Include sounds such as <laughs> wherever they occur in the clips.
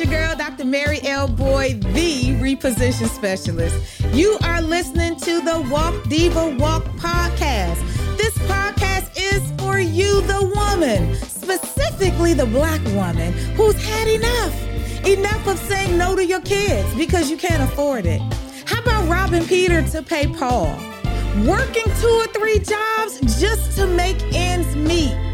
Your girl, Dr. Mary L. Boyd, the reposition specialist. You are listening to the Walk Diva Walk podcast. This podcast is for you, the woman, specifically the black woman who's had enough. Enough of saying no to your kids because you can't afford it. How about robbing Peter to pay Paul? Working two or three jobs just to make ends meet.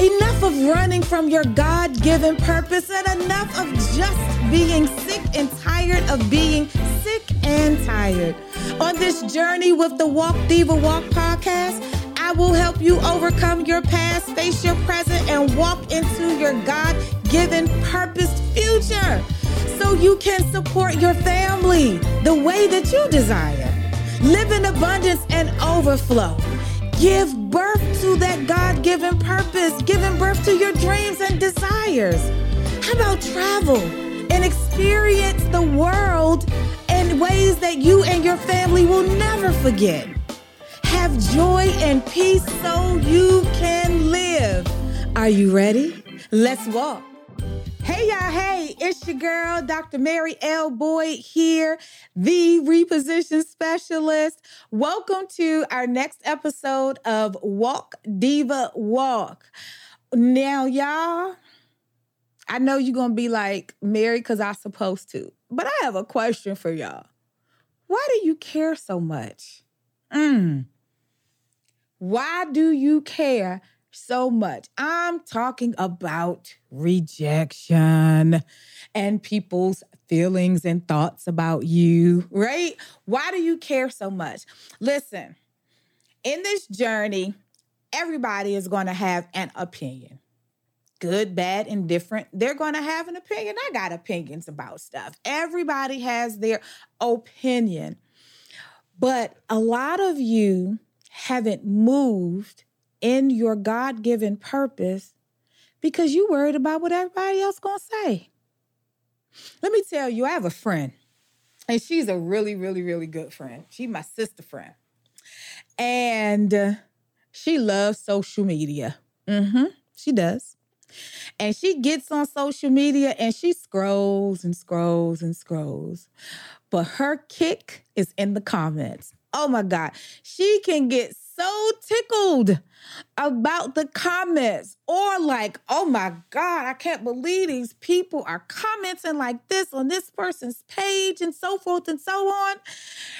Enough of running from your God given purpose and enough of just being sick and tired of being sick and tired. On this journey with the Walk Diva Walk podcast, I will help you overcome your past, face your present, and walk into your God given purposed future so you can support your family the way that you desire. Live in abundance and overflow. Give birth to that God given purpose, giving birth to your dreams and desires. How about travel and experience the world in ways that you and your family will never forget? Have joy and peace so you can live. Are you ready? Let's walk. Hey, y'all. Hey, it's your girl, Dr. Mary L. Boyd here, the reposition specialist. Welcome to our next episode of Walk Diva Walk. Now, y'all, I know you're going to be like, Mary, because I'm supposed to, but I have a question for y'all. Why do you care so much? Mm. Why do you care so much. I'm talking about rejection and people's feelings and thoughts about you, right? Why do you care so much? Listen, in this journey, everybody is going to have an opinion. Good, bad, indifferent. They're going to have an opinion. I got opinions about stuff. Everybody has their opinion. But a lot of you haven't moved in your God-given purpose because you worried about what everybody else going to say. Let me tell you, I have a friend, and she's a really, really, really good friend. She's my sister friend. And uh, she loves social media. Mm-hmm. She does. And she gets on social media and she scrolls and scrolls and scrolls. But her kick is in the comments. Oh my God. She can get so tickled about the comments or like, oh my God, I can't believe these people are commenting like this on this person's page and so forth and so on.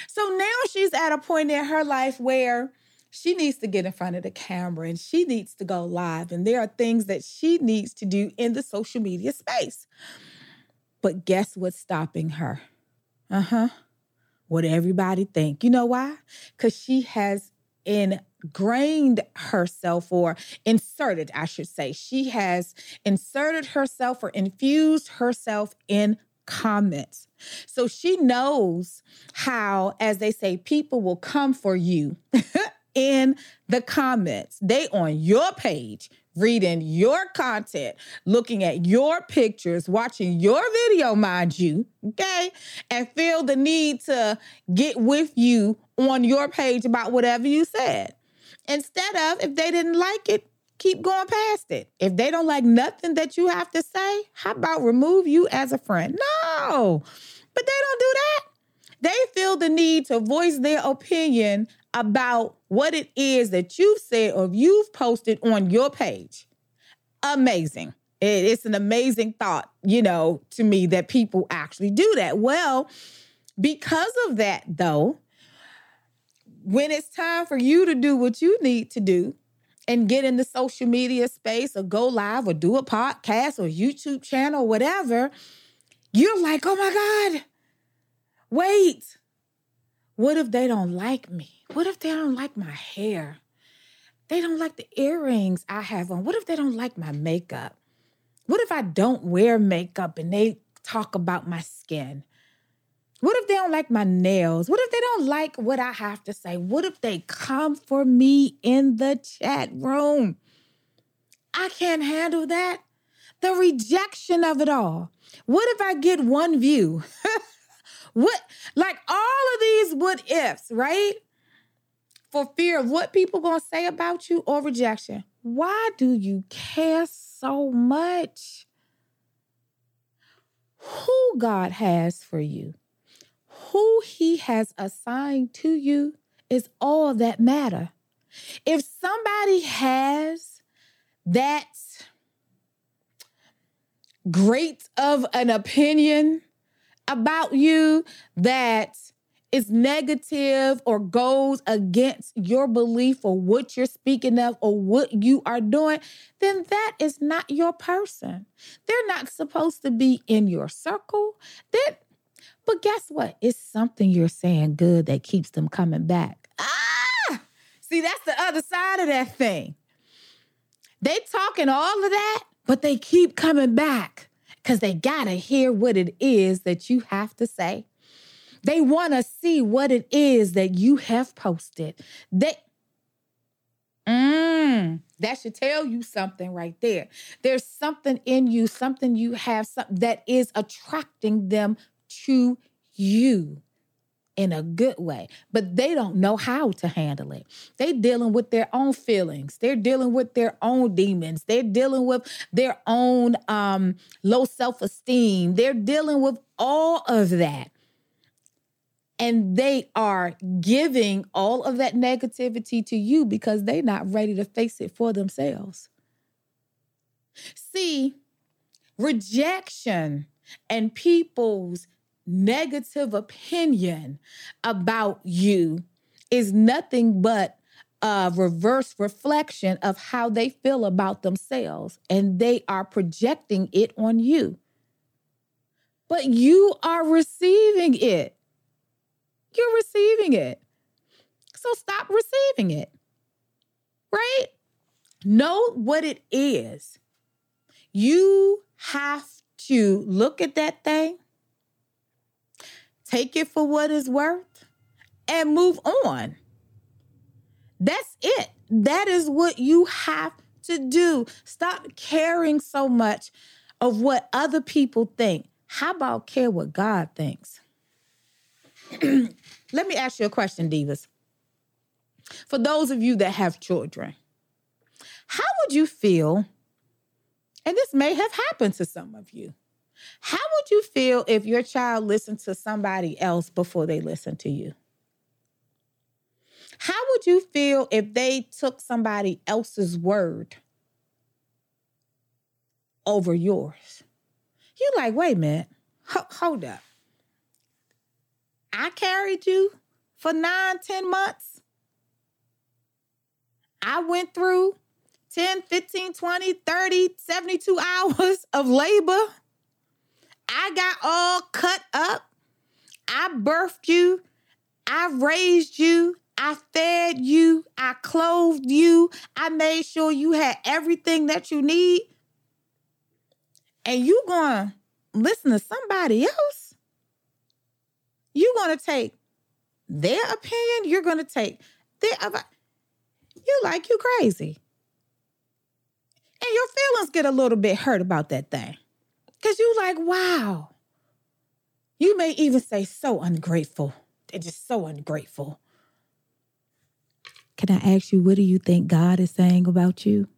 So now she's at a point in her life where she needs to get in front of the camera and she needs to go live. And there are things that she needs to do in the social media space. But guess what's stopping her? Uh huh. What everybody think. You know why? Because she has ingrained herself or inserted, I should say. She has inserted herself or infused herself in comments. So she knows how, as they say, people will come for you <laughs> in the comments. They on your page, reading your content, looking at your pictures, watching your video, mind you, okay, and feel the need to get with you on your page about whatever you said. Instead of, if they didn't like it, keep going past it. If they don't like nothing that you have to say, how about remove you as a friend? No, but they don't do that. They feel the need to voice their opinion about what it is that you've said or you've posted on your page. Amazing. It's an amazing thought, you know, to me that people actually do that. Well, because of that, though, when it's time for you to do what you need to do and get in the social media space or go live or do a podcast or YouTube channel, whatever, you're like, oh my God, wait, what if they don't like me? What if they don't like my hair? They don't like the earrings I have on. What if they don't like my makeup? What if I don't wear makeup and they talk about my skin? What if they don't like my nails? What if they don't like what I have to say? What if they come for me in the chat room? I can't handle that. The rejection of it all. What if I get one view? <laughs> What, like all of these what ifs, right? For fear of what people gonna say about you or rejection. Why do you care so much? who God has for you, who He has assigned to you is all that matter. If somebody has that great of an opinion about you that is negative or goes against your belief or what you're speaking of or what you are doing, then that is not your person. They're not supposed to be in your circle. That, but guess what? It's something you're saying good that keeps them coming back. Ah! See, that's the other side of that thing. They talking all of that, but they keep coming back because they gotta hear what it is that you have to say. They want to see what it is that you have posted. They Mm, that should tell you something right there. There's something in you, something you have something that is attracting them to you in a good way, but they don't know how to handle it. They're dealing with their own feelings. They're dealing with their own demons. They're dealing with their own um, low self esteem. They're dealing with all of that and they are giving all of that negativity to you because they're not ready to face it for themselves. See, rejection and people's negative opinion about you is nothing but a reverse reflection of how they feel about themselves, and they are projecting it on you. But you are receiving it. You're receiving it. So stop receiving it. Right? Know what it is. You have to look at that thing, take it for what it's worth, and move on. That's it. That is what you have to do. Stop caring so much of what other people think. How about care what God thinks? <clears throat> Let me ask you a question, Divas. For those of you that have children, how would you feel? And this may have happened to some of you. How would you feel if your child listened to somebody else before they listened to you? How would you feel if they took somebody else's word over yours? You're like, wait a minute, H- hold up. I carried you for nine, 10 months. I went through 10, 15, 20, 30, 72 <laughs> hours of labor. I got all cut up. I birthed you. I raised you. I fed you. I clothed you. I made sure you had everything that you need. And you going to listen to somebody else? You're going to take their opinion, you're going to take their you like you crazy. And your feelings get a little bit hurt about that thing. Cuz you like, "Wow." You may even say so ungrateful. They're just so ungrateful. Can I ask you, what do you think God is saying about you?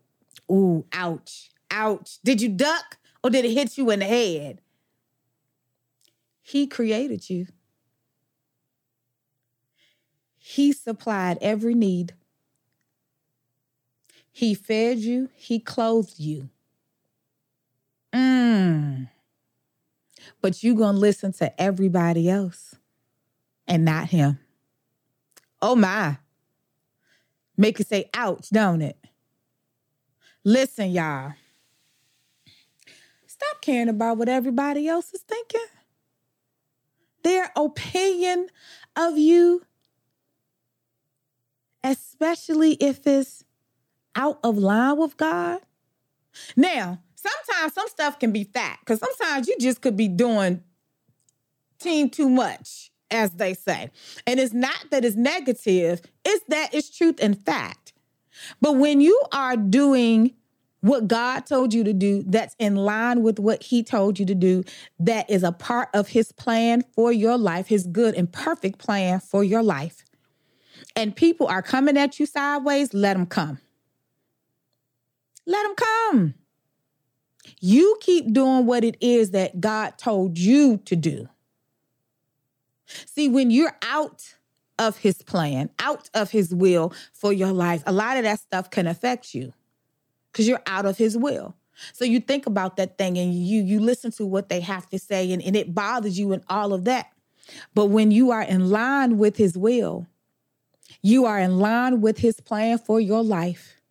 Ooh, ouch, ouch. Did you duck or did it hit you in the head? He created you. He supplied every need. He fed you, He clothed you. Mm. But you going to listen to everybody else and not Him. Oh my. Make it say, ouch, don't it? Listen, y'all. Stop caring about what everybody else is thinking. Their opinion of you especially if it's out of line with God. Now, sometimes some stuff can be fact because sometimes you just could be doing team too much, as they say. And it's not that it's negative, it's that it's truth and fact. But when you are doing what God told you to do, that's in line with what He told you to do, that is a part of His plan for your life, His good and perfect plan for your life and people are coming at you sideways, let them come. Let them come. You keep doing what it is that God told you to do. See, when you're out of his plan, out of his will for your life, a lot of that stuff can affect you because you're out of his will. So you think about that thing and you you listen to what they have to say and, and it bothers you and all of that. But when you are in line with his will, you are in line with his plan for your life.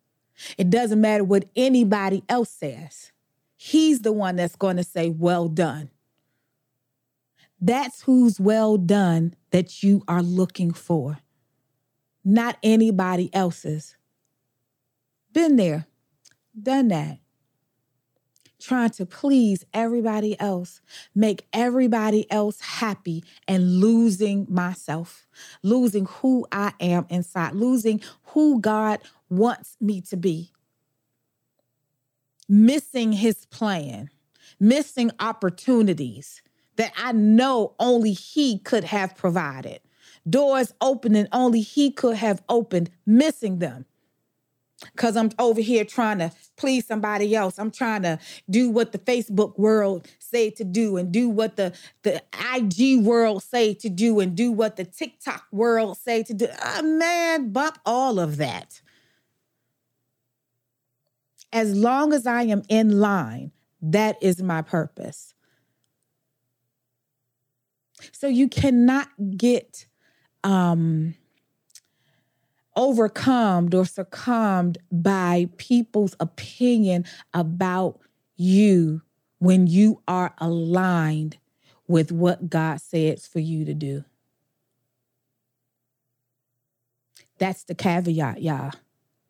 It doesn't matter what anybody else says. He's the one that's going to say, Well done. That's who's well done that you are looking for, not anybody else's. Been there, done that. Trying to please everybody else, make everybody else happy, and losing myself, losing who I am inside, losing who God wants me to be, missing his plan, missing opportunities that I know only He could have provided. Doors opening only He could have opened, missing them. Because I'm over here trying to please somebody else. I'm trying to do what the Facebook world say to do and do what the, the IG world say to do and do what the TikTok world say to do. Oh, man, bump all of that. As long as I am in line, that is my purpose. So you cannot get um, overcome or succumbed by people's opinion about you when you are aligned with what God says for you to do. That's the caveat, y'all.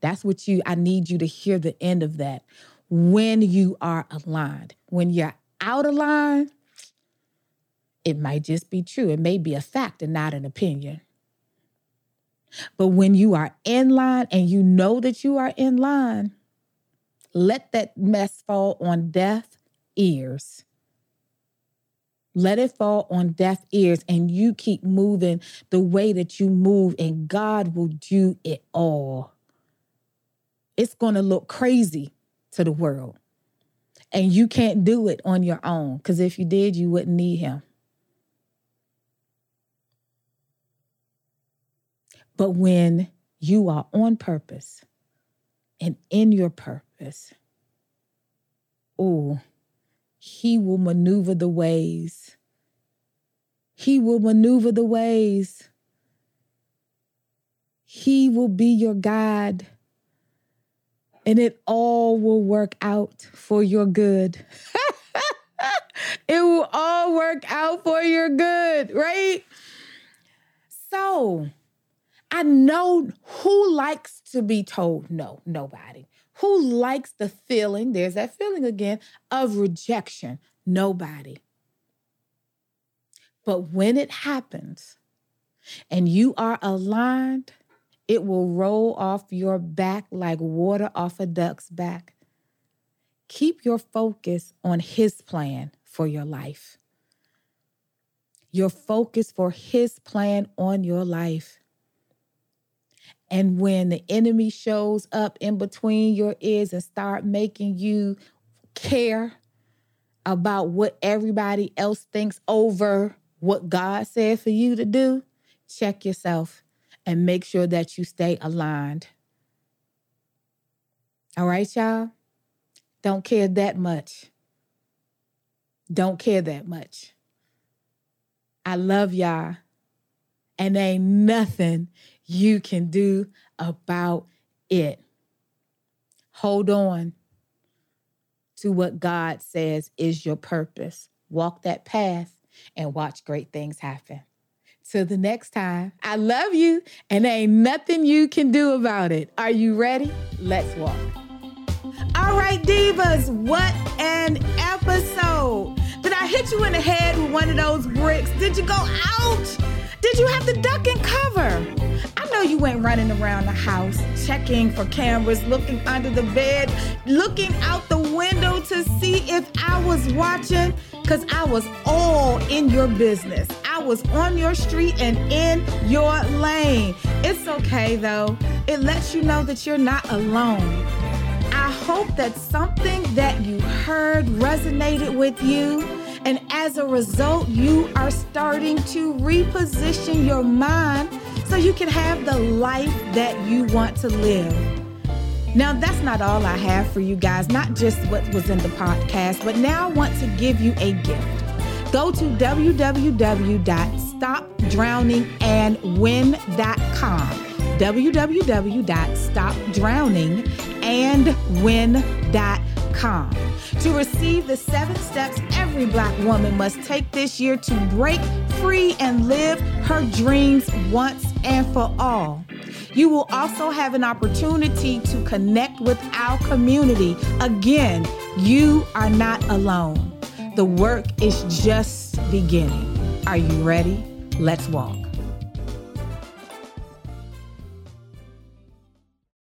That's what you, I need you to hear the end of that. When you are aligned, when you're out of line, it might just be true. It may be a fact and not an opinion. But when you are in line and you know that you are in line, let that mess fall on deaf ears. Let it fall on deaf ears and you keep moving the way that you move, and God will do it all. It's going to look crazy to the world. And you can't do it on your own because if you did, you wouldn't need Him. But when you are on purpose and in your purpose, oh, he will maneuver the ways. He will maneuver the ways. He will be your guide. And it all will work out for your good. <laughs> it will all work out for your good, right? So, I know who likes to be told no, nobody. Who likes the feeling, there's that feeling again, of rejection? Nobody. But when it happens and you are aligned, it will roll off your back like water off a duck's back. Keep your focus on His plan for your life. Your focus for His plan on your life. And when the enemy shows up in between your ears and start making you care about what everybody else thinks over what God said for you to do, check yourself and make sure that you stay aligned. All right, y'all? Don't care that much. Don't care that much. I love y'all. And ain't nothing you can do about it. Hold on to what God says is your purpose. Walk that path and watch great things happen. Till the next time, I love you and there ain't nothing you can do about it. Are you ready? Let's walk. All right, divas, what an episode. Did I hit you in the head with one of those bricks? Did you go, ouch? Did you have to duck and cover? I know you went running around the house, checking for cameras, looking under the bed, looking out the window to see if I was watching, because I was all in your business. I was on your street and in your lane. It's okay though, it lets you know that you're not alone. I hope that something that you heard resonated with you. And as a result, you are starting to reposition your mind so you can have the life that you want to live. Now, that's not all I have for you guys, not just what was in the podcast, but now I want to give you a gift. Go to www.stopdrowningandwin.com www.stopdrowningandwin.com to receive the seven steps every black woman must take this year to break free and live her dreams once and for all. You will also have an opportunity to connect with our community. Again, you are not alone. The work is just beginning. Are you ready? Let's walk.